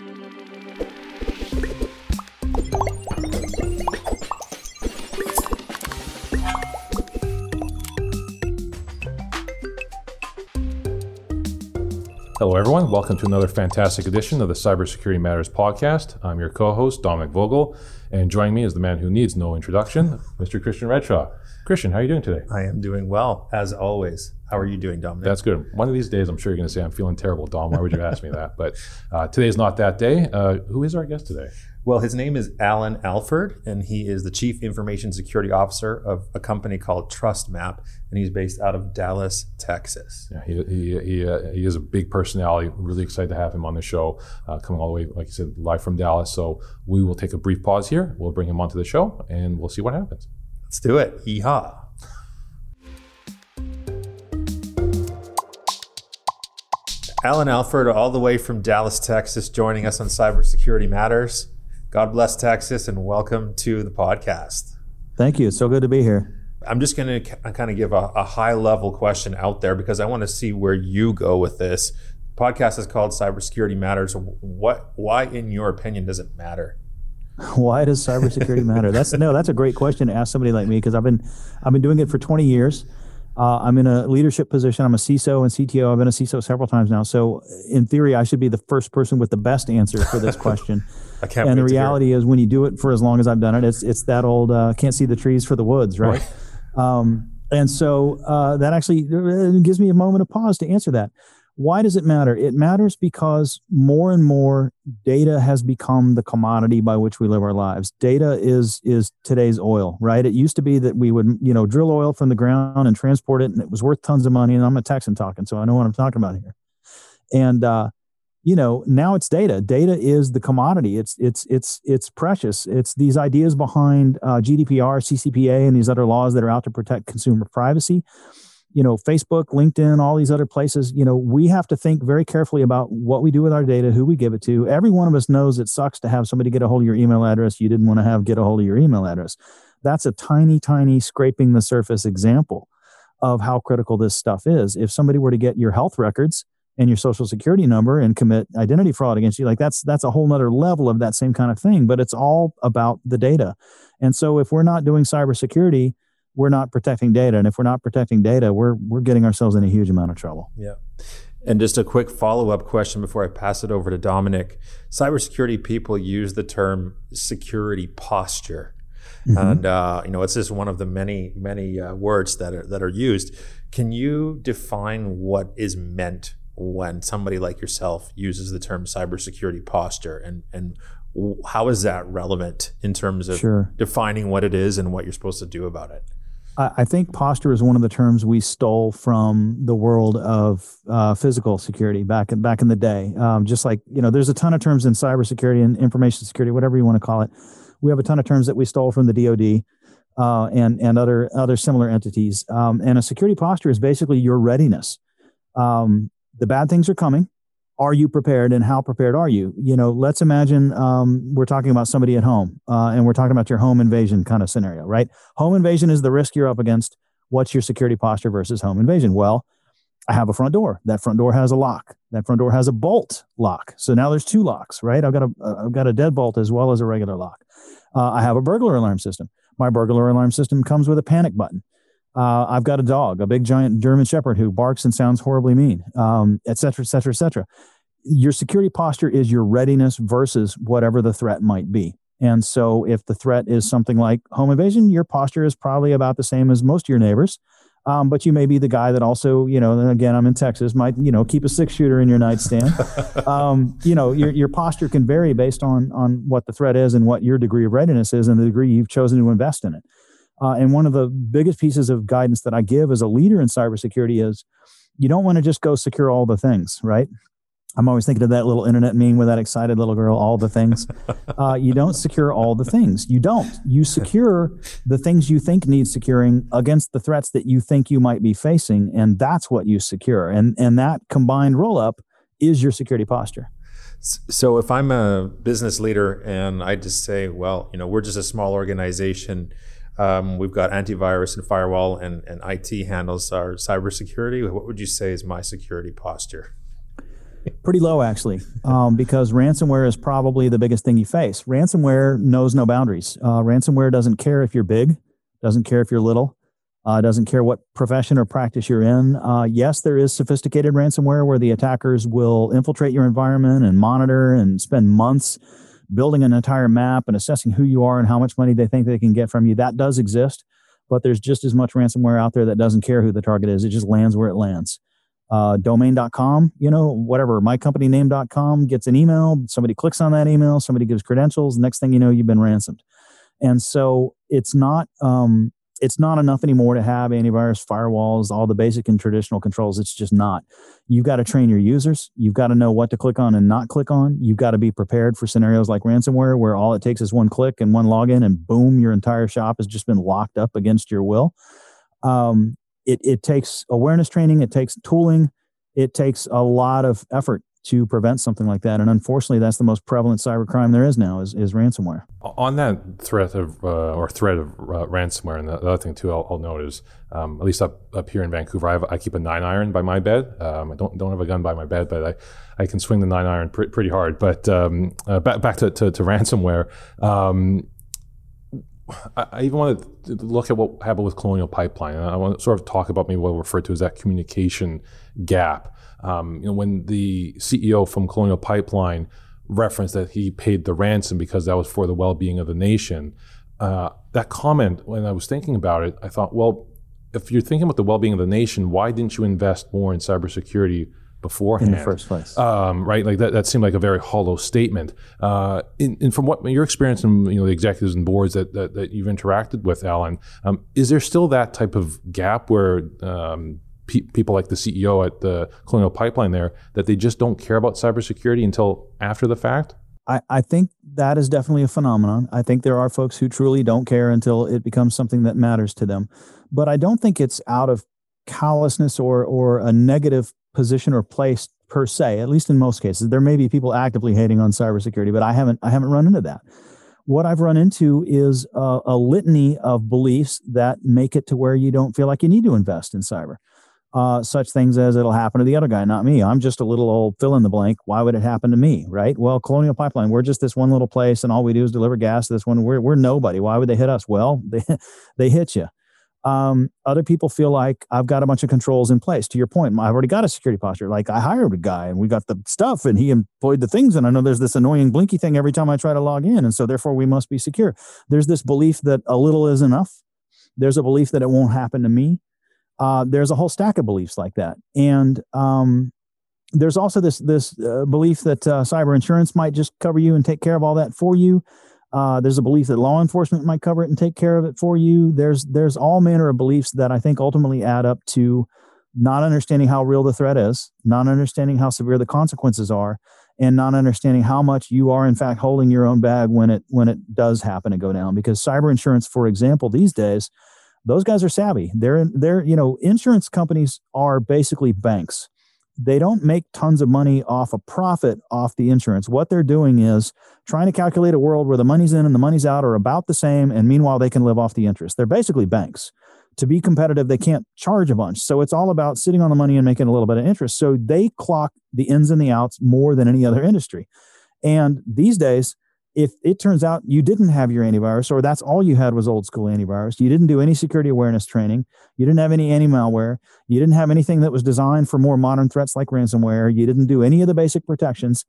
Hello, everyone. Welcome to another fantastic edition of the Cybersecurity Matters podcast. I'm your co host, Dominic Vogel, and joining me is the man who needs no introduction, Mr. Christian Redshaw. Christian, how are you doing today? I am doing well, as always. How are you doing, Dominic? That's good. One of these days, I'm sure you're going to say, I'm feeling terrible, Dom. Why would you ask me that? But uh, today's not that day. Uh, who is our guest today? Well, his name is Alan Alford, and he is the Chief Information Security Officer of a company called TrustMAPP, and he's based out of Dallas, Texas. Yeah, he, he, he, uh, he is a big personality. Really excited to have him on the show, uh, coming all the way, like you said, live from Dallas. So we will take a brief pause here. We'll bring him onto the show, and we'll see what happens. Let's do it. Yeehaw. Alan Alford, all the way from Dallas, Texas, joining us on Cybersecurity Matters. God bless Texas and welcome to the podcast. Thank you. So good to be here. I'm just going to uh, kind of give a, a, high level question out there because I want to see where you go with this. The podcast is called Cybersecurity Matters. What, why, in your opinion, does it matter? Why does cybersecurity matter? That's no, that's a great question to ask somebody like me because I've been, I've been doing it for 20 years. Uh, I'm in a leadership position. I'm a CISO and CTO. I've been a CISO several times now. So, in theory, I should be the first person with the best answer for this question. I can't. And the reality is, when you do it for as long as I've done it, it's it's that old uh, can't see the trees for the woods, right? right. Um, and so uh, that actually uh, gives me a moment of pause to answer that. Why does it matter? It matters because more and more data has become the commodity by which we live our lives. Data is is today's oil, right? It used to be that we would, you know, drill oil from the ground and transport it, and it was worth tons of money. And I'm a Texan talking, so I know what I'm talking about here. And uh, you know, now it's data. Data is the commodity. It's it's it's it's precious. It's these ideas behind uh, GDPR, CCPA, and these other laws that are out to protect consumer privacy you know facebook linkedin all these other places you know we have to think very carefully about what we do with our data who we give it to. Every one of us knows it sucks to have somebody get a hold of your email address. You didn't want to have get a hold of your email address. That's a tiny tiny scraping the surface example of how critical this stuff is. If somebody were to get your health records and your social security number and commit identity fraud against you like that's that's a whole nother level of that same kind of thing but it's all about the data. And so if we're not doing cybersecurity we're not protecting data. And if we're not protecting data, we're we're getting ourselves in a huge amount of trouble. Yeah. And just a quick follow up question before I pass it over to Dominic. Cybersecurity people use the term security posture. Mm-hmm. And uh, you know, it's just one of the many, many uh, words that are that are used. Can you define what is meant when somebody like yourself uses the term cybersecurity posture, and and how is that relevant in terms of sure. defining what it is and what you're supposed to do about it? I think posture is one of the terms we stole from the world of uh, physical security back in, back in the day. Um, just like you know, there's a ton of terms in cybersecurity and information security, whatever you want to call it. We have a ton of terms that we stole from the DoD uh, and and other other similar entities. Um, and a security posture is basically your readiness. Um, the bad things are coming are you prepared and how prepared are you? You know let's imagine um, we're talking about somebody at home uh, and we're talking about your home invasion kind of scenario right? Home invasion is the risk you're up against. What's your security posture versus home invasion? Well i have a front door. That front door has a lock. That front door has a bolt lock. So now there's two locks right? I've got a I've got a deadbolt as well as a regular lock. Uh, i have a burglar alarm system. My burglar alarm system comes with a panic button uh, I've got a dog, a big giant German Shepherd who barks and sounds horribly mean, um, et cetera, et cetera, et cetera. Your security posture is your readiness versus whatever the threat might be. And so, if the threat is something like home invasion, your posture is probably about the same as most of your neighbors. Um, but you may be the guy that also, you know, again, I'm in Texas, might, you know, keep a six shooter in your nightstand. um, you know, your, your posture can vary based on, on what the threat is and what your degree of readiness is and the degree you've chosen to invest in it. Uh, and one of the biggest pieces of guidance that I give as a leader in cybersecurity is you don't want to just go secure all the things, right? I'm always thinking of that little internet meme with that excited little girl, all the things. Uh, you don't secure all the things. You don't. You secure the things you think need securing against the threats that you think you might be facing. And that's what you secure. And, and that combined roll up is your security posture. So if I'm a business leader and I just say, well, you know, we're just a small organization um, we've got antivirus and firewall and, and IT handles our cybersecurity. What would you say is my security posture? pretty low actually, um, because ransomware is probably the biggest thing you face. Ransomware knows no boundaries. Uh, ransomware doesn't care if you're big, doesn't care if you're little, uh, doesn't care what profession or practice you're in. Uh, yes, there is sophisticated ransomware where the attackers will infiltrate your environment and monitor and spend months building an entire map and assessing who you are and how much money they think they can get from you. That does exist, but there's just as much ransomware out there that doesn't care who the target is. It just lands where it lands. Uh, domain.com, you know, whatever, mycompanyname.com gets an email. Somebody clicks on that email, somebody gives credentials. Next thing you know, you've been ransomed. And so it's not, um, it's not enough anymore to have antivirus firewalls all the basic and traditional controls. It's just not. You've got to train your users. You've got to know what to click on and not click on. You've got to be prepared for scenarios like ransomware where all it takes is one click and one login and boom your entire shop has just been locked up against your will. Um, it, it takes awareness training. It takes tooling. It takes a lot of effort to prevent something like that. And unfortunately, that's the most prevalent cybercrime there is now is, is ransomware. On that threat of uh, or threat of uh, ransomware, and the, other thing too, I'll, I'll note is um, at least up, up here in Vancouver, I, have, I keep a nine iron by my bed. Um, I don't don't have a gun by my bed, but I, I can swing the nine iron pr- pretty hard. But um, uh, back back to, to, to ransomware. Um, I even want to look at what happened with Colonial Pipeline, I want to sort of talk about maybe what we refer to as that communication gap. Um, you know, when the CEO from Colonial Pipeline referenced that he paid the ransom because that was for the well-being of the nation, uh, that comment, when I was thinking about it, I thought, well, if you're thinking about the well-being of the nation, why didn't you invest more in cybersecurity beforehand? In the first place, um, right? Like that, that seemed like a very hollow statement. Uh, and, from what your experience and you know the executives and boards that that, that you've interacted with, Alan, um, is there still that type of gap where um, pe- people like the CEO at the Colonial Pipeline there that they just don't care about cybersecurity until after the fact? I, I think that is definitely a phenomenon. I think there are folks who truly don't care until it becomes something that matters to them. But I don't think it's out of callousness or or a negative position or place per se. At least in most cases, there may be people actively hating on cybersecurity, but I haven't I haven't run into that. What I've run into is a, a litany of beliefs that make it to where you don't feel like you need to invest in cyber uh, such things as it'll happen to the other guy, not me. I'm just a little old fill in the blank. Why would it happen to me? Right. Well, Colonial Pipeline, we're just this one little place and all we do is deliver gas to this one. We're, we're nobody. Why would they hit us? Well, they, they hit you. Um, other people feel like I've got a bunch of controls in place. To your point, I've already got a security posture. Like I hired a guy and we got the stuff and he employed the things. And I know there's this annoying blinky thing every time I try to log in. And so therefore we must be secure. There's this belief that a little is enough. There's a belief that it won't happen to me uh, there's a whole stack of beliefs like that, and um, there's also this this uh, belief that uh, cyber insurance might just cover you and take care of all that for you. Uh, there's a belief that law enforcement might cover it and take care of it for you. There's there's all manner of beliefs that I think ultimately add up to not understanding how real the threat is, not understanding how severe the consequences are, and not understanding how much you are in fact holding your own bag when it when it does happen to go down. Because cyber insurance, for example, these days those guys are savvy. They're they're you know insurance companies are basically banks. They don't make tons of money off a profit off the insurance. What they're doing is trying to calculate a world where the money's in and the money's out are about the same, and meanwhile they can live off the interest. They're basically banks. To be competitive, they can't charge a bunch. So it's all about sitting on the money and making a little bit of interest. So they clock the ins and the outs more than any other industry. And these days, if it turns out you didn't have your antivirus or that's all you had was old school antivirus you didn't do any security awareness training you didn't have any anti-malware you didn't have anything that was designed for more modern threats like ransomware you didn't do any of the basic protections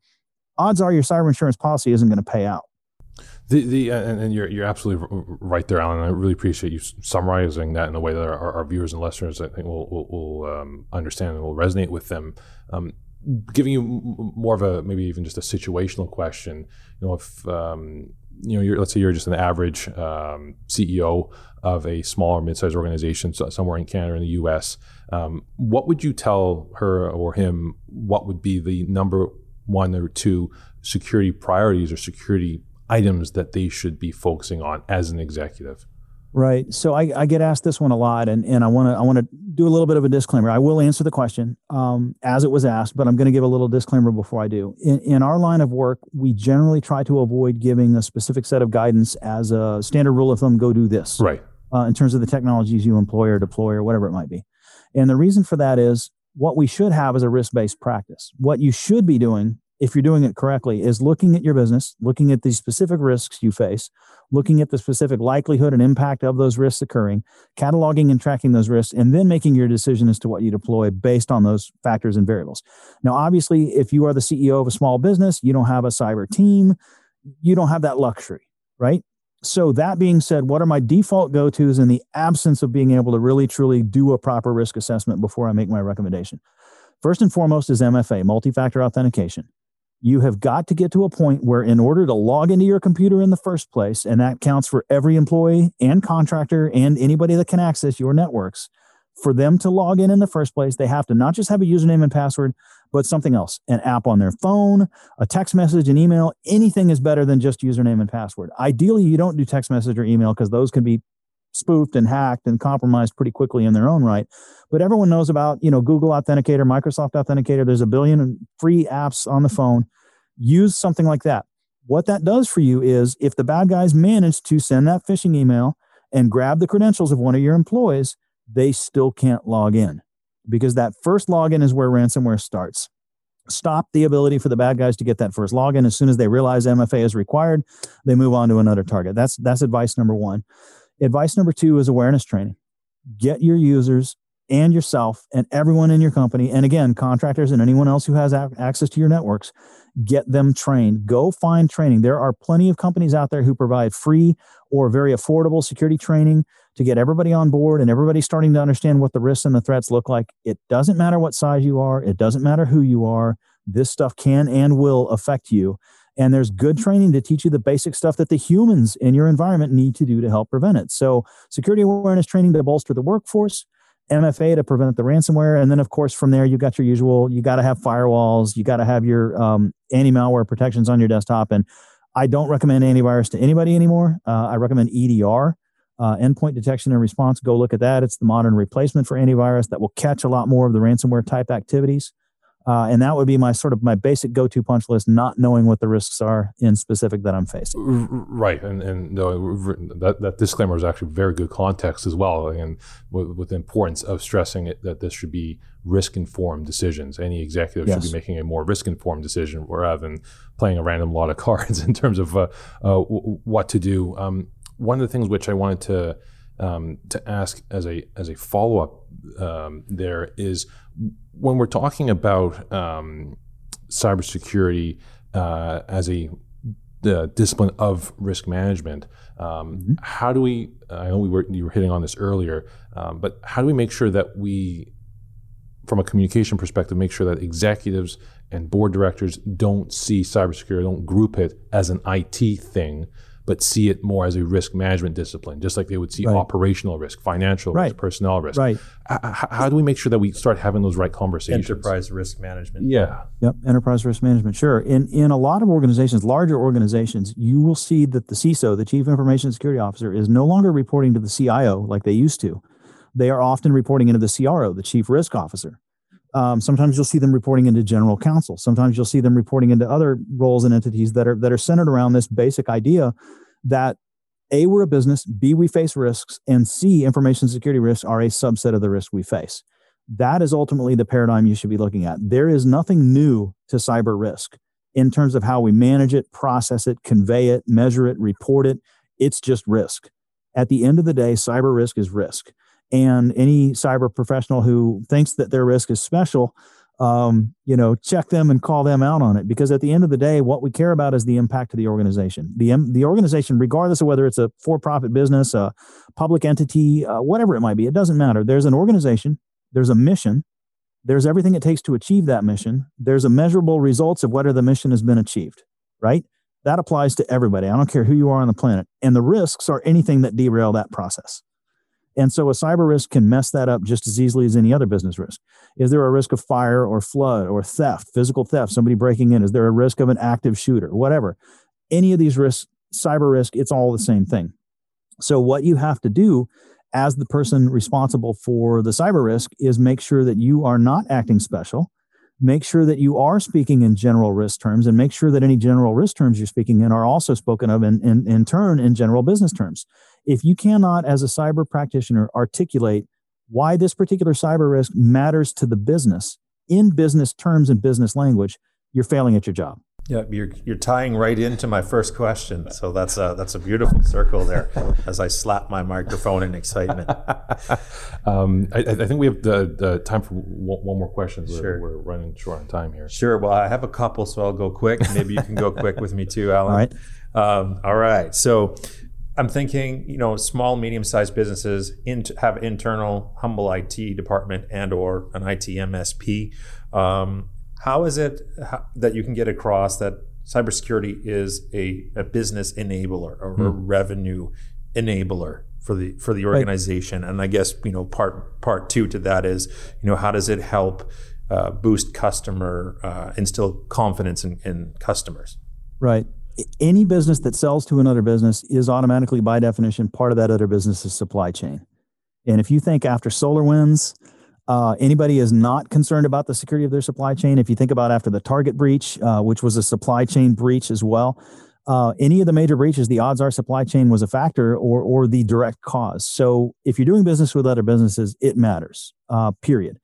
odds are your cyber insurance policy isn't going to pay out the, the and, and, you're you're absolutely right there, Alan. I really appreciate you summarizing that in a way that our, our viewers and listeners, I think, will will, will um, understand and will resonate with them. Um, giving you more of a maybe even just a situational question. You know, if um, you know, let's say you're just an average um, CEO of a small or mid-sized organization somewhere in Canada or in the U.S. Um, what would you tell her or him? What would be the number one or two security priorities or security items that they should be focusing on as an executive? Right. So I, I get asked this one a lot, and, and I want to I want to do a little bit of a disclaimer. I will answer the question um, as it was asked, but I'm going to give a little disclaimer before I do. In, in our line of work, we generally try to avoid giving a specific set of guidance as a standard rule of thumb. Go do this. Right. Uh, in terms of the technologies you employ or deploy or whatever it might be, and the reason for that is what we should have is a risk based practice. What you should be doing, if you're doing it correctly, is looking at your business, looking at the specific risks you face, looking at the specific likelihood and impact of those risks occurring, cataloging and tracking those risks, and then making your decision as to what you deploy based on those factors and variables. Now, obviously, if you are the CEO of a small business, you don't have a cyber team, you don't have that luxury, right? So, that being said, what are my default go tos in the absence of being able to really truly do a proper risk assessment before I make my recommendation? First and foremost is MFA, multi factor authentication. You have got to get to a point where, in order to log into your computer in the first place, and that counts for every employee and contractor and anybody that can access your networks, for them to log in in the first place, they have to not just have a username and password, but something else an app on their phone, a text message, an email. Anything is better than just username and password. Ideally, you don't do text message or email because those can be spoofed and hacked and compromised pretty quickly in their own right. But everyone knows about, you know, Google Authenticator, Microsoft Authenticator. There's a billion free apps on the phone. Use something like that. What that does for you is if the bad guys manage to send that phishing email and grab the credentials of one of your employees, they still can't log in because that first login is where ransomware starts. Stop the ability for the bad guys to get that first login. As soon as they realize MFA is required, they move on to another target. That's that's advice number one. Advice number two is awareness training. Get your users and yourself and everyone in your company, and again, contractors and anyone else who has access to your networks, get them trained. Go find training. There are plenty of companies out there who provide free or very affordable security training to get everybody on board and everybody starting to understand what the risks and the threats look like. It doesn't matter what size you are, it doesn't matter who you are. This stuff can and will affect you. And there's good training to teach you the basic stuff that the humans in your environment need to do to help prevent it. So, security awareness training to bolster the workforce, MFA to prevent the ransomware. And then, of course, from there, you've got your usual, you got to have firewalls, you got to have your um, anti malware protections on your desktop. And I don't recommend antivirus to anybody anymore. Uh, I recommend EDR, uh, endpoint detection and response. Go look at that. It's the modern replacement for antivirus that will catch a lot more of the ransomware type activities. Uh, and that would be my sort of my basic go-to punch list, not knowing what the risks are in specific that I'm facing. Right, and and that that disclaimer is actually very good context as well, and with, with the importance of stressing it, that this should be risk-informed decisions. Any executive yes. should be making a more risk-informed decision rather than playing a random lot of cards in terms of uh, uh, what to do. Um, one of the things which I wanted to um, to ask as a as a follow up um, there is when we're talking about um, cybersecurity uh, as a the discipline of risk management, um, mm-hmm. how do we? I know we were you were hitting on this earlier, um, but how do we make sure that we, from a communication perspective, make sure that executives and board directors don't see cybersecurity, don't group it as an IT thing, but see it more as a risk management discipline, just like they would see right. operational risk, financial right. risk, personnel risk. Right. H- how do we make sure that we start having those right conversations? Enterprise risk management. Yeah. Yep. Enterprise risk management. Sure. In in a lot of organizations, larger organizations, you will see that the CISO, the Chief Information Security Officer, is no longer reporting to the CIO like they used to. They are often reporting into the CRO, the Chief Risk Officer. Um, sometimes you'll see them reporting into general counsel. Sometimes you'll see them reporting into other roles and entities that are that are centered around this basic idea that a we're a business, b we face risks, and c information security risks are a subset of the risk we face. That is ultimately the paradigm you should be looking at. There is nothing new to cyber risk in terms of how we manage it, process it, convey it, measure it, report it. It's just risk. At the end of the day, cyber risk is risk and any cyber professional who thinks that their risk is special um, you know check them and call them out on it. Because at the end of the day what we care about is the impact to the organization. The, the organization regardless of whether it's a for-profit business a public entity uh, whatever it might be it doesn't matter. There's an organization there's a mission there's everything it takes to achieve that mission there's a measurable results of whether the mission has been achieved right? That applies to everybody. I don't care who you are on the planet. And the risks are anything that derail that process and so a cyber risk can mess that up just as easily as any other business risk. Is there a risk of fire or flood or theft, physical theft, somebody breaking in? Is there a risk of an active shooter, whatever? Any of these risks, cyber risk, it's all the same thing. So what you have to do as the person responsible for the cyber risk is make sure that you are not acting special. Make sure that you are speaking in general risk terms and make sure that any general risk terms you're speaking in are also spoken of in, in, in turn in general business terms if you cannot, as a cyber practitioner, articulate why this particular cyber risk matters to the business in business terms and business language, you're failing at your job. Yeah, you're, you're tying right into my first question. So that's a, that's a beautiful circle there as I slap my microphone in excitement. um, I, I, think we have the, the time for one, more question. We're, Sure. we're running short on time here. Sure. Well, I have a couple, so I'll go quick. Maybe you can go quick with me too, Alan. All right. Um, all right. So I'm thinking, you know, small, medium-sized businesses in, have internal humble IT department and or an IT MSP. Um, how is it how, that you can get across that cybersecurity is a, a business enabler or a revenue enabler for the for the organization? And I guess you know part part two to that is you know how does it help uh, boost customer uh, instill confidence in, in customers? Right. Any business that sells to another business is automatically, by definition, part of that other business's supply chain. And if you think after SolarWinds, uh, anybody is not concerned about the security of their supply chain. If you think about after the Target breach, uh, which was a supply chain breach as well, uh, any of the major breaches, the odds are supply chain was a factor or or the direct cause. So if you're doing business with other businesses, it matters. Uh, period.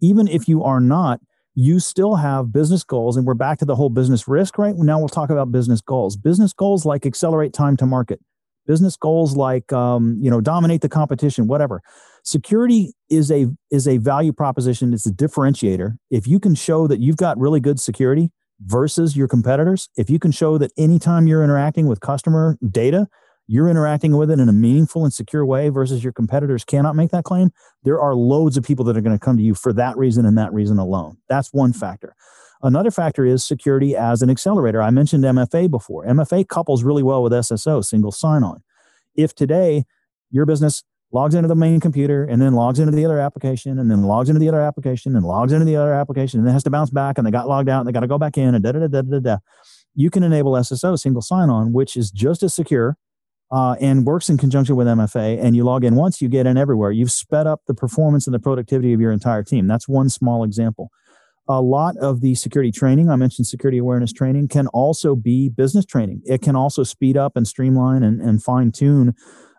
Even if you are not, you still have business goals, and we're back to the whole business risk. Right now, we'll talk about business goals. Business goals like accelerate time to market. Business goals like um, you know dominate the competition, whatever. Security is a is a value proposition. It's a differentiator. If you can show that you've got really good security versus your competitors if you can show that anytime you're interacting with customer data you're interacting with it in a meaningful and secure way versus your competitors cannot make that claim there are loads of people that are going to come to you for that reason and that reason alone. That's one factor another factor is security as an accelerator i mentioned mfa before mfa couples really well with sso single sign-on if today your business logs into the main computer and then logs into the other application and then logs into the other application and logs into the other application and then has to bounce back and they got logged out and they got to go back in and da da da da da da. You can enable SSO, single sign on, which is just as secure uh, and works in conjunction with MFA. And you log in once, you get in everywhere. You've sped up the performance and the productivity of your entire team. That's one small example. A lot of the security training, I mentioned security awareness training, can also be business training. It can also speed up and streamline and, and fine tune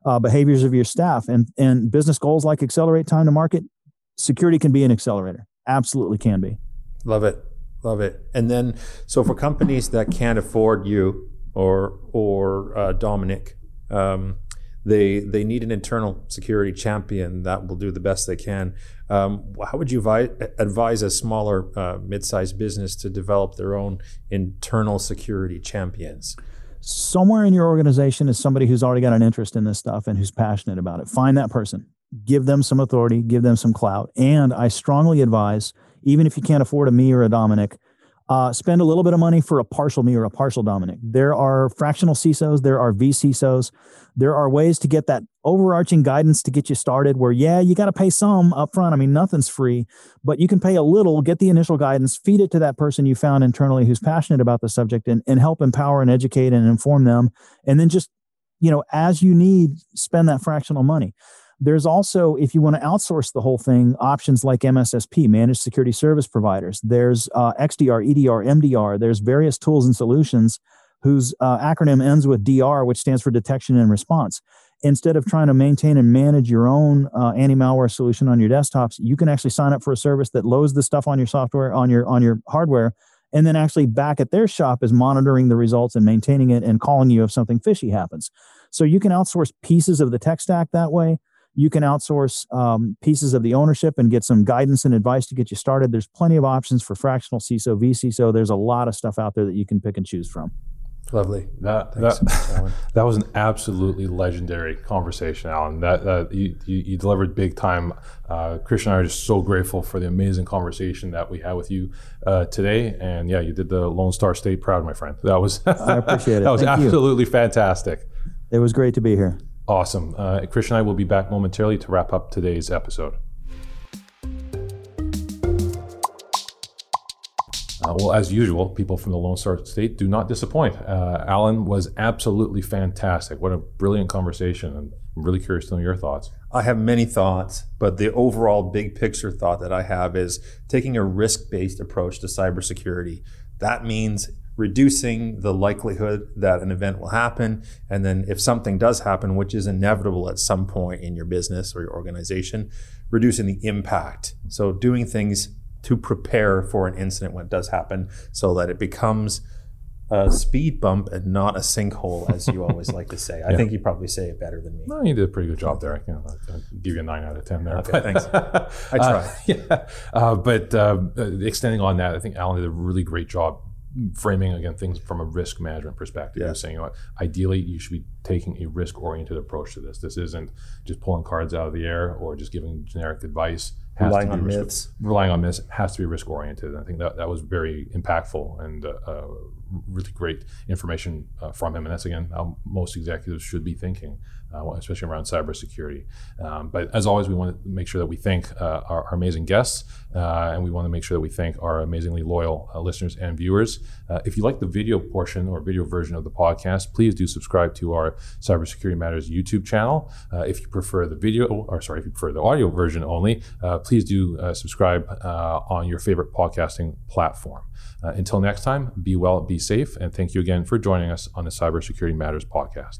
uh, behaviors of your staff. And and business goals like accelerate time to market security can be an accelerator. Absolutely can be. Love it. Love it. And then so for companies that can't afford you or or uh, dominic um, they they need an internal security champion that will do the best they can um, how would you vi- advise a smaller uh, mid-sized business to develop their own internal security champions somewhere in your organization is somebody who's already got an interest in this stuff and who's passionate about it. Find that person, give them some authority, give them some clout. And I strongly advise, even if you can't afford a me or a Dominic, uh, spend a little bit of money for a partial me or a partial Dominic. There are fractional CISOs, there are vCISOs. There are ways to get that overarching guidance to get you started where, yeah, you got to pay some upfront. I mean, nothing's free, but you can pay a little, get the initial guidance, feed it to that person you found internally who's passionate about the subject and, and help empower and educate and inform them. And then just, you know, as you need, spend that fractional money. There's also, if you want to outsource the whole thing, options like MSSP, managed security service providers. There's uh, XDR, EDR, MDR. There's various tools and solutions whose uh, acronym ends with DR, which stands for detection and response. Instead of trying to maintain and manage your own uh, anti-malware solution on your desktops, you can actually sign up for a service that loads the stuff on your software, on your on your hardware, and then actually back at their shop is monitoring the results and maintaining it and calling you if something fishy happens. So you can outsource pieces of the tech stack that way. You can outsource um, pieces of the ownership and get some guidance and advice to get you started. There's plenty of options for fractional CISO, vCISO. There's a lot of stuff out there that you can pick and choose from. Lovely. That Thanks that, so much, Alan. that was an absolutely legendary conversation, Alan. That, that you, you, you delivered big time. Uh, Christian and I are just so grateful for the amazing conversation that we had with you uh, today. And yeah, you did the Lone Star State proud, my friend. That was I appreciate it. that was Thank you. absolutely fantastic. It was great to be here. Awesome. Uh, Christian and I will be back momentarily to wrap up today's episode. Uh, well, as usual, people from the Lone Star State do not disappoint. Uh, Alan was absolutely fantastic. What a brilliant conversation. And I'm really curious to know your thoughts. I have many thoughts, but the overall big picture thought that I have is taking a risk based approach to cybersecurity. That means reducing the likelihood that an event will happen. And then if something does happen, which is inevitable at some point in your business or your organization, reducing the impact. So doing things to prepare for an incident when it does happen so that it becomes a speed bump and not a sinkhole, as you always like to say. I Yeah. think you probably say it better than me. No, you did a pretty good job there. I can I'll give you a nine out of ten there. Okay, thanks. I Uh, yeah, uh, but um, uh, extending on that, I think Alan did a really great job framing again things from a risk management perspective. Yeah. You're saying, you know, ideally, you should be taking a risk-oriented approach to this. This isn't just pulling cards out of the air or just giving generic advice. Has Relying to be on risk- myths. Relying on this has to be risk-oriented. And I think that that was very impactful and uh, uh, really great information uh, from him. And that's again how most executives should be thinking, uh, especially around cybersecurity. Um, but as always, we want to make sure that we thank uh, our, our amazing guests, uh, and we want to make sure that we thank our amazingly loyal uh, listeners and viewers. Uh, if you like the video portion or video version of the podcast, please do subscribe to our Cybersecurity Matters YouTube channel. Uh, if you prefer the video, or sorry, if you prefer the audio version only, please do subscribe on your favorite podcasting platform. Until next time, be well, be safe, and thank you again for joining us on the Cybersecurity Matters podcast.